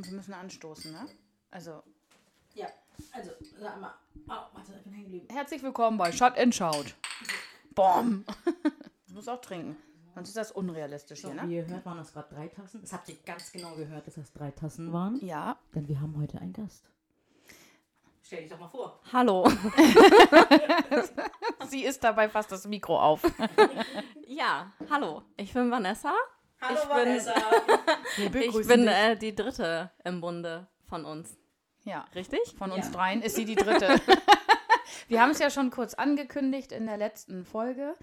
Wir müssen anstoßen, ne? Also, Ja, also, sag mal. Oh, warte, ich bin hängen geblieben. herzlich willkommen bei Shut and Shout. Bom. du musst auch trinken. Sonst ist das unrealistisch So, hier, wie ne? ihr hört, waren das gerade drei Tassen. Das habt ihr ganz genau gehört, dass das drei Tassen waren. Ja. Denn wir haben heute einen Gast. Stell dich doch mal vor. Hallo. Sie ist dabei fast das Mikro auf. Ja, hallo. Ich bin Vanessa. Hallo Ich bin- Vanessa. Wir Ich bin äh, die dritte im Bunde von uns. Ja, Richtig? von uns Ja. dreien ist sie die dritte. Wir haben es ja schon kurz angekündigt in der letzten Folge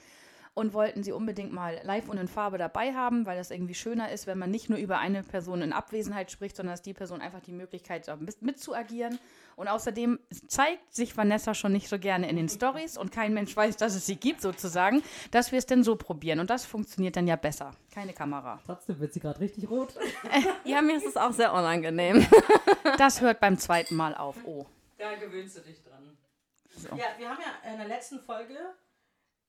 und wollten sie unbedingt mal live und in Farbe dabei haben, weil das irgendwie schöner ist, wenn man nicht nur über eine Person in Abwesenheit spricht, sondern dass die Person einfach die Möglichkeit hat, mit- mitzuagieren. Und außerdem zeigt sich Vanessa schon nicht so gerne in den Stories und kein Mensch weiß, dass es sie gibt, sozusagen, dass wir es denn so probieren. Und das funktioniert dann ja besser. Keine Kamera. Trotzdem wird sie gerade richtig rot. Ja, mir ist es auch sehr unangenehm. Das hört beim zweiten Mal auf. Oh. Da gewöhnst du dich dran. So. Ja, wir haben ja in der letzten Folge,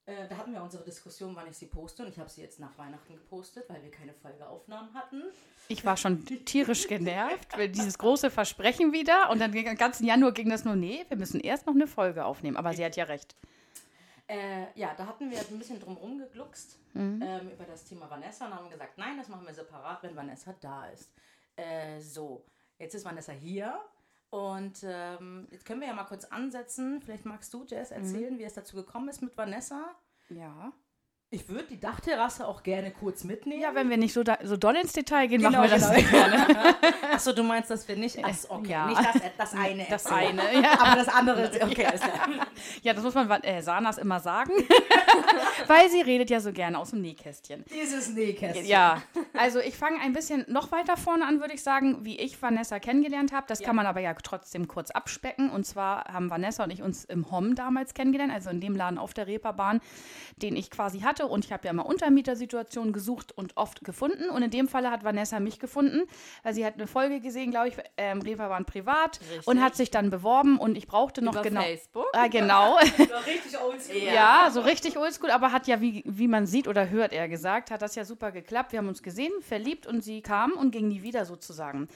äh, da hatten wir unsere Diskussion, wann ich sie poste. Und ich habe sie jetzt nach Weihnachten gepostet, weil wir keine Folgeaufnahmen hatten. Ich war schon tierisch genervt, weil dieses große Versprechen wieder und dann den ganzen Januar ging das nur, nee, wir müssen erst noch eine Folge aufnehmen. Aber sie hat ja recht. Äh, ja, da hatten wir ein bisschen drum rumgegluckst ähm, über das Thema Vanessa und haben gesagt, nein, das machen wir separat, wenn Vanessa da ist. Äh, so, jetzt ist Vanessa hier und ähm, jetzt können wir ja mal kurz ansetzen. Vielleicht magst du, Jess, erzählen, wie es dazu gekommen ist mit Vanessa. Ja. Ich würde die Dachterrasse auch gerne kurz mitnehmen. Ja, wenn wir nicht so, da, so doll ins Detail gehen, Genau, machen wir das genau. gerne. Achso, du meinst, dass wir nicht. Achso, okay. Ja. Nicht das, das eine. Das erzählen. eine, ja. Aber das andere, okay, ist ja. Ja, das muss man äh, Sanas immer sagen, weil sie redet ja so gerne aus dem Nähkästchen. Dieses Nähkästchen. Ja, also ich fange ein bisschen noch weiter vorne an, würde ich sagen, wie ich Vanessa kennengelernt habe. Das Ja. kann man aber ja trotzdem kurz abspecken. Und zwar haben Vanessa und ich uns im HOM damals kennengelernt, also in dem Laden auf der Reeperbahn, den ich quasi hatte. Und ich habe ja immer Untermietersituationen gesucht und oft gefunden. Und in dem Falle hat Vanessa mich gefunden, weil sie hat eine Folge gesehen, glaube ich, ähm, Reeperbahn privat Richtig. und hat sich dann beworben. Und ich brauchte noch Über genau. Facebook. Ah, genau. Richtig oldschool. Ja, so richtig oldschool, aber hat ja, wie, wie man sieht oder hört, er gesagt, hat das ja super geklappt. Wir haben uns gesehen, verliebt und sie kam und ging nie wieder sozusagen.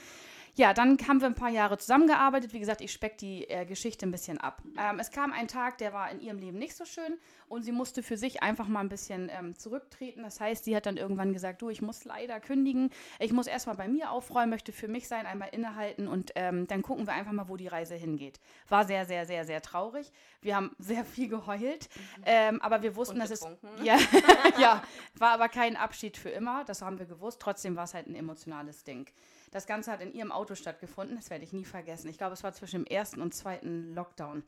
Ja, dann haben wir ein paar Jahre zusammengearbeitet. Wie gesagt, ich speck die äh, Geschichte ein bisschen ab. Ähm, es kam ein Tag, der war in ihrem Leben nicht so schön und sie musste für sich einfach mal ein bisschen ähm, zurücktreten. Das heißt, sie hat dann irgendwann gesagt, du, ich muss leider kündigen. Ich muss erstmal bei mir aufräumen, möchte für mich sein, einmal innehalten und ähm, dann gucken wir einfach mal, wo die Reise hingeht. War sehr, sehr, sehr, sehr traurig. Wir haben sehr viel geheult, ähm, aber wir wussten, Und dass es getrunken, ne? ja, ja, war aber kein Abschied für immer. Das haben wir gewusst. Trotzdem war es halt ein emotionales Ding. Das Ganze hat in ihrem Auto stattgefunden. Das werde ich nie vergessen. Ich glaube, es war zwischen dem ersten und zweiten Lockdown.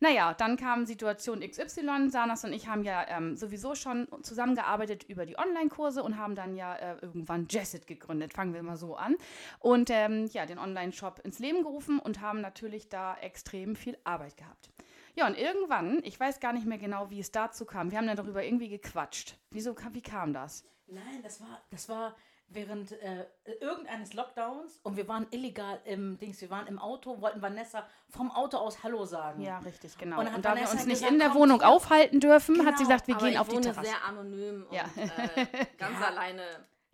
Naja, dann kam Situation XY. Sanas und ich haben ja ähm, sowieso schon zusammengearbeitet über die Online-Kurse und haben dann ja äh, irgendwann Jessit gegründet. Fangen wir mal so an. Und ähm, ja, den Online-Shop ins Leben gerufen und haben natürlich da extrem viel Arbeit gehabt. Ja, und irgendwann, ich weiß gar nicht mehr genau, wie es dazu kam. Wir haben dann darüber irgendwie gequatscht. Wieso, wie kam das? Nein, das war, das war während äh, irgendeines Lockdowns und wir waren illegal im Dings, wir waren im Auto, wollten Vanessa vom Auto aus Hallo sagen. Ja, richtig, genau. Und Und, da wir Vanessa uns nicht gesagt, in der Wohnung aufhalten dürfen, hat sie Genau, gesagt, wir gehen ich auf die wohne Terrasse. sehr anonym Ja. und äh, ganz alleine.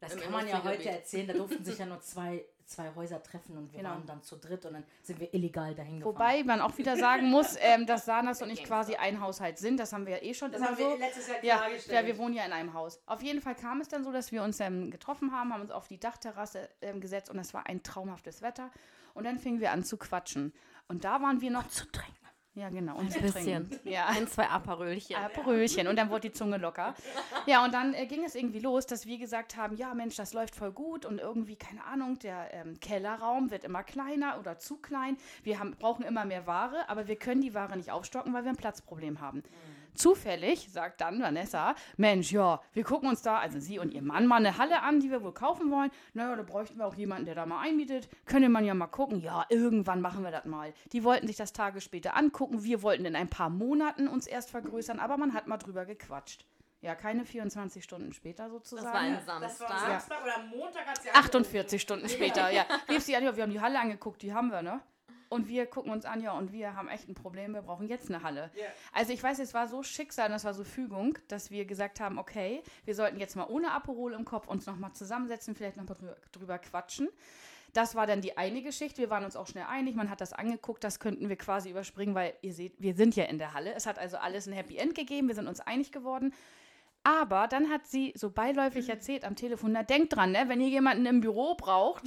Das kann man ja heute erzählen, da durften sich ja nur zwei, zwei Häuser treffen und wir Genau. waren dann zu dritt und dann sind wir illegal dahin gefahren. Wobei man auch wieder sagen muss, ähm, dass Sanas und ich quasi ein Haushalt sind. Das haben wir ja eh schon das immer haben so. wir letztes Jahr Ja, klargestellt. ja, wir wohnen ja in einem Haus. Auf jeden Fall kam es dann so, dass wir uns ähm, getroffen haben, haben uns auf die Dachterrasse ähm, gesetzt und es war ein traumhaftes Wetter. Und dann fingen wir an zu quatschen. Und da waren wir noch zu trinken. Ja, genau. Und Ein bisschen. trinken. Ja, Ein, zwei Aperölchen. Aperölchen und dann wurde die Zunge locker. Ja, und dann äh, ging es irgendwie los, dass wir gesagt haben, ja Mensch, das läuft voll gut und irgendwie, keine Ahnung, der ähm, Kellerraum wird immer kleiner oder zu klein. Wir haben, brauchen immer mehr Ware, aber wir können die Ware nicht aufstocken, weil wir ein Platzproblem haben. Zufällig sagt dann Vanessa, Mensch, ja, wir gucken uns da, also sie und ihr Mann, mal eine Halle an, die wir wohl kaufen wollen. Naja, da bräuchten wir auch jemanden, der da mal einmietet. Könnte man ja mal gucken. Ja, irgendwann machen wir das mal. Die wollten sich das Tage später angucken. Wir wollten in ein paar Monaten uns erst vergrößern, aber man hat mal drüber gequatscht. Ja, keine 24 Stunden später sozusagen. Das war ein Das war Samstag. am Samstag oder Montag hat sie 48 Stunden später, ja. Rief sie an, ja, wir haben die Halle angeguckt, die haben wir, ne? Und wir gucken uns an, ja, und wir haben echt ein Problem, wir brauchen jetzt eine Halle. Ja. Also ich weiß, es war so Schicksal, das war so Fügung, dass wir gesagt haben, okay, wir sollten jetzt mal ohne Aperol im Kopf uns nochmal zusammensetzen, vielleicht nochmal drüber, drüber quatschen. Das war dann die eine Geschichte. Wir waren uns auch schnell einig. Man hat das angeguckt. Das könnten wir quasi überspringen, weil ihr seht, wir sind ja in der Halle. Es hat also alles ein Happy End gegeben. Wir sind uns einig geworden. Aber dann hat sie so beiläufig erzählt am Telefon, na denkt dran, ne, wenn ihr jemanden im Büro braucht,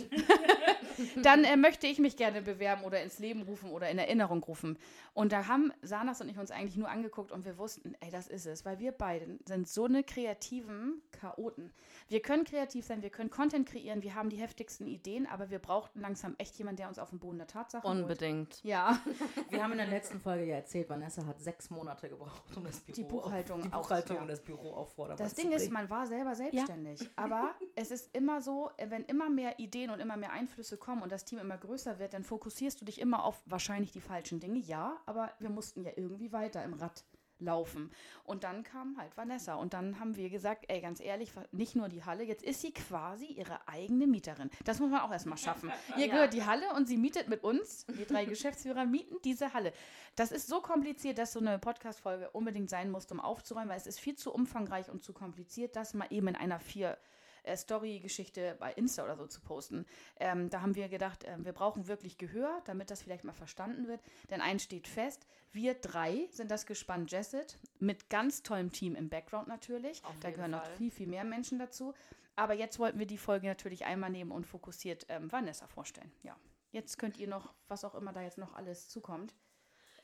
dann äh, möchte ich mich gerne bewerben oder ins Leben rufen oder in Erinnerung rufen. Und da haben Sanas und ich uns eigentlich nur angeguckt und wir wussten, ey, das ist es, weil wir beide sind so eine kreativen Chaoten. Wir können kreativ sein, wir können Content kreieren, wir haben die heftigsten Ideen, aber wir brauchten langsam echt jemanden, der uns auf den Boden der Tatsachen holt. Unbedingt. Ja, Wir haben in der letzten Folge ja erzählt, Vanessa hat sechs Monate gebraucht, um das Büro, Die Buchhaltung auf, die auch, Buchhaltung ja. und das Büro auf Vordermann Das Ding ist, man war selber selbstständig. Aber es ist immer so, wenn immer mehr Ideen und immer mehr Einflüsse kommen und das Team immer größer wird, dann fokussierst du dich immer auf wahrscheinlich die falschen Dinge. Ja, aber wir mussten ja irgendwie weiter im Rad laufen. Und dann kam halt Vanessa. Und dann haben wir gesagt, ey, ganz ehrlich, nicht nur die Halle, jetzt ist sie quasi ihre eigene Mieterin. Das muss man auch erstmal schaffen. Ihr Ja. gehört die Halle und sie mietet mit uns, wir drei Geschäftsführer mieten diese Halle. Das ist so kompliziert, dass so eine Podcast-Folge unbedingt sein muss, um aufzuräumen, weil es ist viel zu umfangreich und zu kompliziert, das mal eben in einer vier äh, Story-Geschichte bei Insta oder so zu posten. Ähm, da haben wir gedacht, ähm, wir brauchen wirklich Gehör, damit das vielleicht mal verstanden wird. Denn eins steht fest, wir drei sind das Gespann Jesset mit ganz tollem Team im Background natürlich. Auf da gehören noch Fall. viel, viel mehr Menschen dazu. Aber jetzt wollten wir die Folge natürlich einmal nehmen und fokussiert ähm, Vanessa vorstellen. Ja. Jetzt könnt ihr noch, was auch immer da jetzt noch alles zukommt.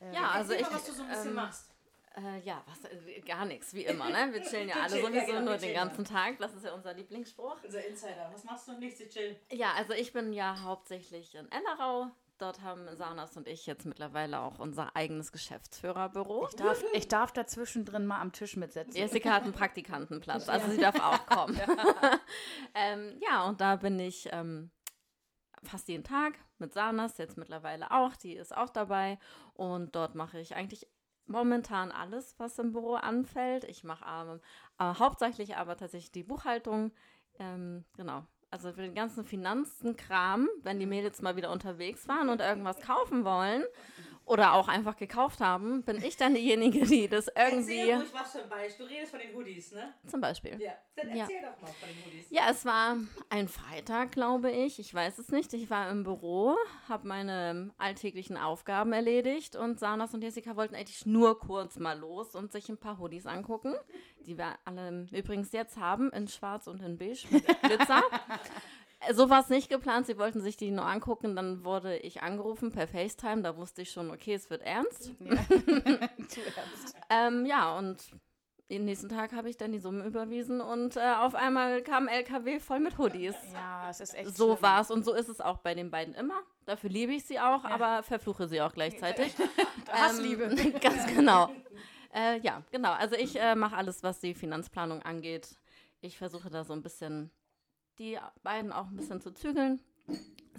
Äh, Ja, also ich. mal, was du so ein bisschen ähm, machst. Äh, ja, was, äh, gar nichts, wie immer, ne? Wir chillen ja alle chillen, ja, sowieso genau, nur den chillen ganzen Tag. Das ist ja unser Lieblingsspruch. Unser Insider. Was machst du? Nichts, ich chill. Ja, also ich bin ja hauptsächlich in Ennerau. Dort haben Sanas und ich jetzt mittlerweile auch unser eigenes Geschäftsführerbüro. ich, darf, ich darf dazwischen drin mal am Tisch mitsetzen. Jessica hat einen Praktikantenplatz, also sie darf auch kommen. ähm, ja, und da bin ich ähm, fast jeden Tag mit Sanas, jetzt mittlerweile auch, die ist auch dabei. Und dort mache ich eigentlich momentan alles, was im Büro anfällt. Ich mache ähm, äh, hauptsächlich aber tatsächlich die Buchhaltung. Ähm, genau. Also für den ganzen Finanzenkram, wenn die Mädels mal wieder unterwegs waren und irgendwas kaufen wollen oder auch einfach gekauft haben, bin ich dann diejenige, die das irgendwie. Erzähl ruhig was für ein Beispiel. Du redest von den Hoodies, ne? Zum Beispiel. Ja. Dann Ja. erzähl doch mal von den Hoodies. Ja, es war ein Freitag, glaube ich. Ich weiß es nicht. Ich war im Büro, habe meine alltäglichen Aufgaben erledigt und Sanas und Jessica wollten eigentlich nur kurz mal los und sich ein paar Hoodies angucken, die wir alle übrigens jetzt haben, in schwarz und in beige mit Glitzer. So war es nicht geplant. Sie wollten sich die nur angucken. Dann wurde ich angerufen per FaceTime. Da wusste ich schon, okay, es wird ernst. Ja. Zu ernst. Ähm, ja, und den nächsten Tag habe ich dann die Summe überwiesen und äh, auf einmal kam LKW voll mit Hoodies. Ja, es ist echt So war es und so ist es auch bei den beiden immer. Dafür liebe ich sie auch, aber verfluche sie auch gleichzeitig. Hassliebe. Ähm, ganz genau. Äh, ja, genau. Also ich äh, mache alles, was die Finanzplanung angeht. Ich versuche da so ein bisschen die beiden auch ein bisschen zu zügeln.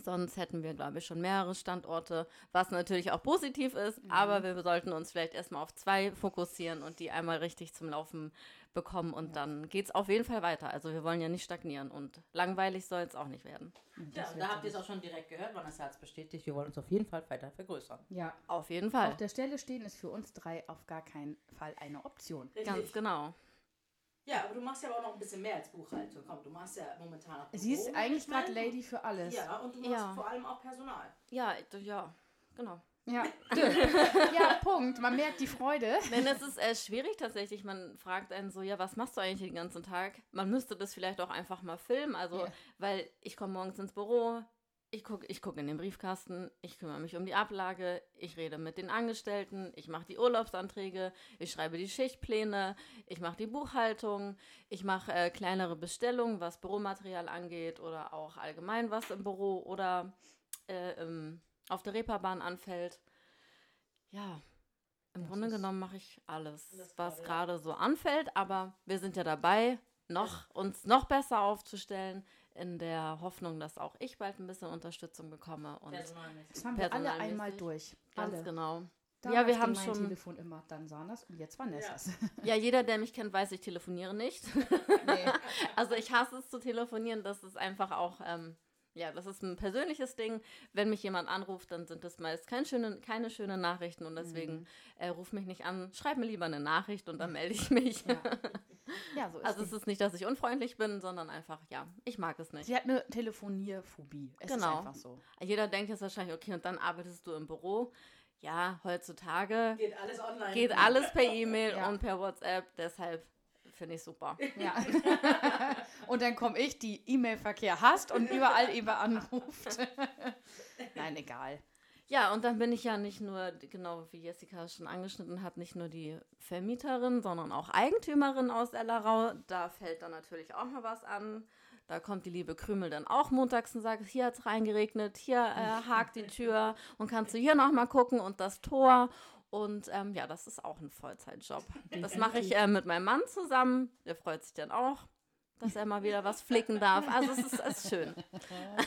Sonst hätten wir, glaube ich, schon mehrere Standorte, was natürlich auch positiv ist, aber wir sollten uns vielleicht erstmal auf zwei fokussieren und die einmal richtig zum Laufen bekommen und dann geht es auf jeden Fall weiter. Also wir wollen ja nicht stagnieren und langweilig soll es auch nicht werden. Ja, und da habt ihr es auch schon direkt gehört. Vanessa hat es bestätigt. Wir wollen uns auf jeden Fall weiter vergrößern. Ja, Auf jeden Fall. auf der Stelle stehen ist für uns drei auf gar keinen Fall eine Option. Ganz genau. Ja, aber du machst ja aber auch noch ein bisschen mehr als Buchhaltung. Komm, du machst ja momentan auch Sie ist eigentlich gerade Lady für alles. Ja, und du machst Ja. vor allem auch Personal. Ja, ja, genau. Ja. ja, Punkt. Man merkt die Freude. Denn es ist äh, schwierig tatsächlich. Man fragt einen so, ja, was machst du eigentlich den ganzen Tag? Man müsste das vielleicht auch einfach mal filmen. Also, Ja. weil ich komme morgens ins Büro, ich gucke ich guck in den Briefkasten, ich kümmere mich um die Ablage, ich rede mit den Angestellten, ich mache die Urlaubsanträge, ich schreibe die Schichtpläne, ich mache die Buchhaltung, ich mache äh, kleinere Bestellungen, was Büromaterial angeht oder auch allgemein was im Büro oder äh, im, auf der Reeperbahn anfällt. Ja, im Das Grunde genommen mache ich alles, was gerade so anfällt, aber wir sind ja dabei, noch, uns noch besser aufzustellen, in der Hoffnung, dass auch ich bald ein bisschen Unterstützung bekomme. Und. Das haben wir alle einmal durch. ganz Alle. genau. Damals ja, wir haben mein schon. Telefon immer, dann Sanas und jetzt Vanessas. Ja, jeder, der mich kennt, weiß, ich telefoniere nicht. nee. Also ich hasse es zu telefonieren. Das ist einfach auch, ähm, Ja, das ist ein persönliches Ding. Wenn mich jemand anruft, dann sind das meist kein schöne, keine schönen Nachrichten und deswegen Mhm. äh, ruf mich nicht an. Schreib mir lieber eine Nachricht und dann melde ich mich. Ja. Ja, so ist Also die. es ist nicht, dass ich unfreundlich bin, sondern einfach, ja, ich mag es nicht. Sie hat eine Telefonierphobie. Es Genau. ist einfach so. Jeder denkt jetzt wahrscheinlich, okay, und dann arbeitest du im Büro. Ja, heutzutage Geht alles online. geht alles per E-Mail Ja. und per WhatsApp, deshalb finde ich super. Ja. und dann komme ich, die E-Mail-Verkehr hasst und überall eben anruft. Nein, egal. Ja, und dann bin ich ja nicht nur, genau wie Jessica schon angeschnitten hat, nicht nur die Vermieterin, sondern auch Eigentümerin aus Ellerau. Da fällt dann natürlich auch mal was an. Da kommt die liebe Krümel dann auch montags und sagt, hier hat es reingeregnet, hier äh, hakt die Tür und kannst du hier noch mal gucken und das Tor. Und ähm, ja, das ist auch ein Vollzeitjob. Das mache ich äh, mit meinem Mann zusammen. Der freut sich dann auch, dass er mal wieder was flicken darf. Also es ist, es ist schön.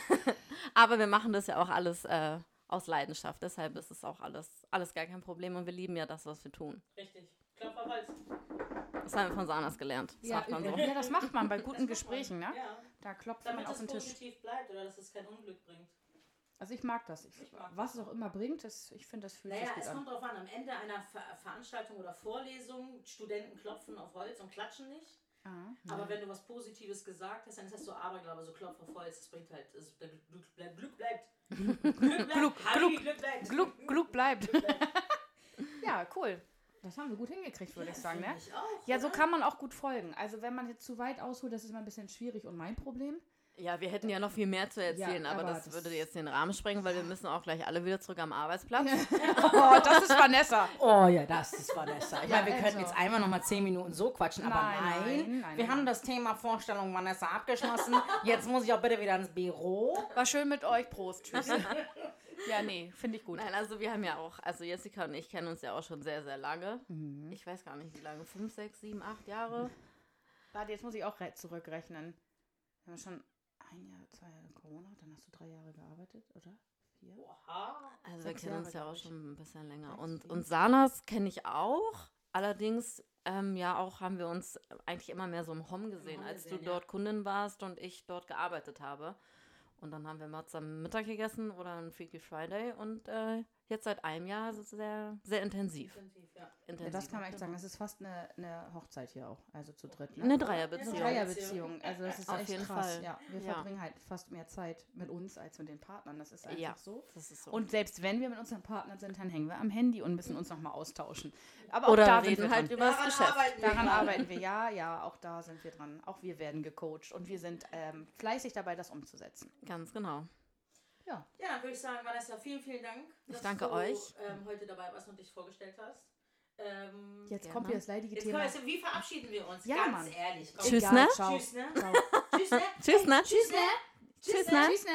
Aber wir machen das ja auch alles äh, aus Leidenschaft. Deshalb ist es auch alles, alles gar kein Problem und wir lieben ja das, was wir tun. Richtig. Klopf auf Holz. Das haben wir von Sanas gelernt. Das macht man so. ja, das macht man bei guten Gesprächen, ne? Ja. Da klopft man Damit auf es den Tisch. positiv bleibt oder dass es kein Unglück bringt. Also ich mag das. Ich, Ich mag was es auch immer bringt, das, ich finde, das fühlt Naja, sich gut es an. kommt drauf an. Am Ende einer Ver Veranstaltung oder Vorlesung, Studenten klopfen auf Holz und klatschen nicht. Ah. Aber wenn du was Positives gesagt hast, dann ist das so Aberglaube, so Klopf auf Holz. Das bringt halt, das, der Glück, bleibt, Glück bleibt. Glück bleibt. Gluck, Glück bleibt. Ja, cool. Das haben wir gut hingekriegt, würde ich sagen, ne? Ich auch, Ja, so oder? kann man auch gut folgen. Also wenn man jetzt zu weit ausholt, das ist immer ein bisschen schwierig und mein Problem. Ja, wir hätten ja noch viel mehr zu erzählen, Ja, aber, aber das, das- würde jetzt den Rahmen sprengen, weil wir müssen auch gleich alle wieder zurück am Arbeitsplatz. Oh, das ist Vanessa. Oh ja, das ist Vanessa. Ich Ja, meine, wir also. könnten jetzt einmal noch mal zehn Minuten so quatschen, aber Nein, nein. nein, nein, wir nein. haben das Thema Vorstellung Vanessa abgeschlossen. Jetzt muss ich auch bitte wieder ins Büro. War schön mit euch. Prost. Tschüss. ja, nee, finde ich gut. Nein, also wir haben ja auch, also Jessica und ich kennen uns ja auch schon sehr, sehr lange. Mhm. Ich weiß gar nicht, wie lange, fünf, sechs, sieben, acht Jahre. Warte, jetzt muss ich auch re- zurückrechnen. Wir haben schon ein Jahr, zwei Jahre Corona, dann hast du drei Jahre gearbeitet, oder? Vier? Oha. Also Sechs wir kennen uns ja auch schon ein bisschen länger. Und, und Sanas kenne ich auch. Allerdings, ähm, ja, auch haben wir uns eigentlich immer mehr so im Hom gesehen, Hom als gesehen, du ja. dort Kundin warst und ich dort gearbeitet habe. Und dann haben wir mal zusammen Mittag gegessen oder ein Freaky Friday und äh, jetzt seit einem Jahr es sehr, sehr intensiv. Intensiv, ja. Ja, intensiv. das kann man echt sagen. Das ist fast eine, eine Hochzeit hier auch. Also zu dritt. Ne? Eine Eine Dreierbeziehung. Dreierbeziehung. Also das ist Auf echt jeden krass. Fall. Ja, wir Ja. verbringen halt fast mehr Zeit mit uns als mit den Partnern. Das ist einfach Ja. so. Das ist so. Und selbst wenn wir mit unseren Partnern sind, dann hängen wir am Handy und müssen uns nochmal austauschen. Aber auch Oder da sind reden wir halt dran. über das Daran Geschäft. arbeiten Daran arbeiten wir, ja, ja, auch da sind wir dran. Auch wir werden gecoacht und wir sind ähm, fleißig dabei, das umzusetzen. Ganz genau. Ja, Ja, dann würde ich sagen, Vanessa, vielen, vielen Dank. Ich dass danke du, euch. Ähm, heute dabei warst und dich vorgestellt hast. Ähm, jetzt Gerne. kommt hier das leidige jetzt Thema. kommen wir, wie verabschieden wir uns? Ja, Ganz Mann. ehrlich. Komm. Tschüss, Egal, ne? Ciao. Tschüss, ne? Tschüss, ne? Tschüss, ne? Tschüss, ne? Tschüss, ne? Tschüss, ne?